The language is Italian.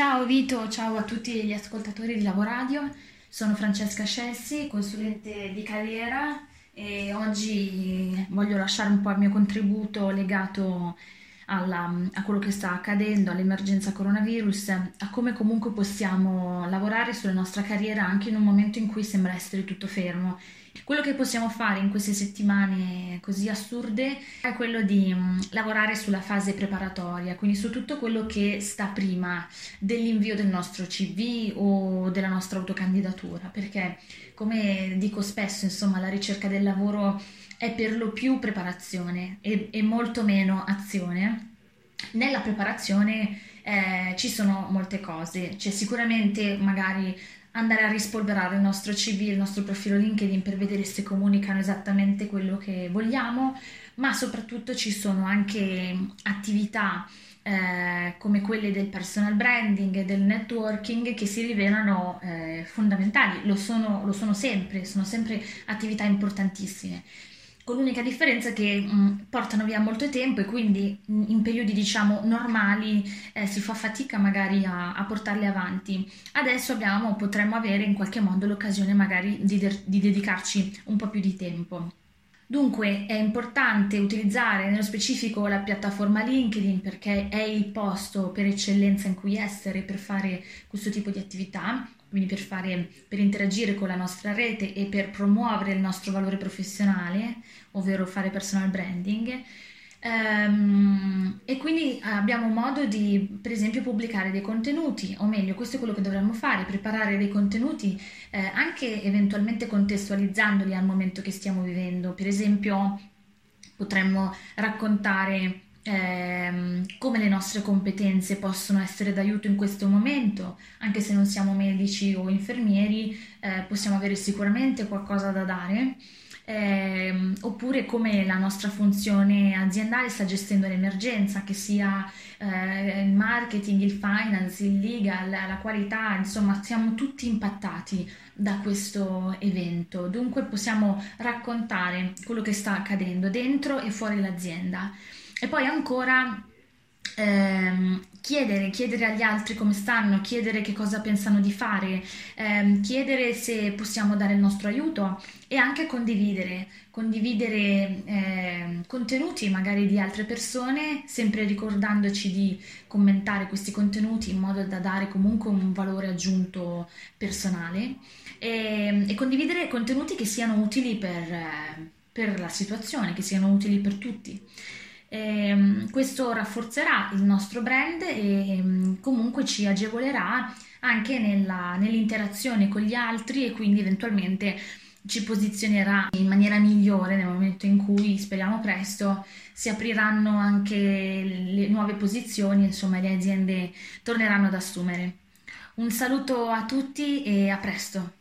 Ciao Vito, ciao a tutti gli ascoltatori di Lavoradio, sono Francesca Scessi, consulente di carriera e oggi voglio lasciare un po' il mio contributo legato alla, a quello che sta accadendo, all'emergenza coronavirus, a come comunque possiamo lavorare sulla nostra carriera anche in un momento in cui sembra essere tutto fermo. Quello che possiamo fare in queste settimane così assurde è quello di mm, lavorare sulla fase preparatoria, quindi su tutto quello che sta prima dell'invio del nostro CV o della nostra autocandidatura, perché come dico spesso, insomma, la ricerca del lavoro è per lo più preparazione e, e molto meno azione. Nella preparazione eh, ci sono molte cose, c'è sicuramente magari andare a rispolverare il nostro CV, il nostro profilo LinkedIn per vedere se comunicano esattamente quello che vogliamo, ma soprattutto ci sono anche attività eh, come quelle del personal branding e del networking che si rivelano eh, fondamentali, lo sono, lo sono sempre, sono sempre attività importantissime con l'unica differenza che mh, mm, portano via molto tempo e quindi mh, mm, in periodi diciamo normali eh, si fa fatica magari a, a, portarle avanti. Adesso abbiamo, potremmo avere in qualche modo l'occasione magari di, de- di dedicarci un po' più di tempo. Dunque è importante utilizzare nello specifico la piattaforma LinkedIn perché è il posto per eccellenza in cui essere per fare questo tipo di attività, quindi per, fare, per interagire con la nostra rete e per promuovere il nostro valore professionale, ovvero fare personal branding. Um, e quindi abbiamo modo di, per esempio, pubblicare dei contenuti, o meglio, questo è quello che dovremmo fare, preparare dei contenuti eh, anche eventualmente contestualizzandoli al momento che stiamo vivendo. Per esempio, potremmo raccontare ehm, come le nostre competenze possono essere d'aiuto in questo momento, anche se non siamo medici o infermieri, eh, possiamo avere sicuramente qualcosa da dare. Eh, oppure come la nostra funzione aziendale sta gestendo l'emergenza, che sia eh, il marketing, il finance, il legal, la qualità, insomma siamo tutti impattati da questo evento, dunque possiamo raccontare quello che sta accadendo dentro e fuori l'azienda. E poi ancora ehm, chiedere, chiedere agli altri come stanno, chiedere che cosa pensano di fare, ehm, chiedere se possiamo dare il nostro aiuto e anche condividere, condividere eh, contenuti magari di altre persone, sempre ricordandoci di commentare questi contenuti in modo da dare comunque un valore aggiunto personale e, e condividere contenuti che siano utili per, per la situazione, che siano utili per tutti. E, ehm, questo rafforzerà il nostro brand e ehm, comunque ci agevolerà anche nella, nell'interazione con gli altri e quindi eventualmente ci posizionerà in maniera migliore nel momento in cui, speriamo presto, si apriranno anche le nuove posizioni, insomma le aziende torneranno ad assumere. Un saluto a tutti e a presto.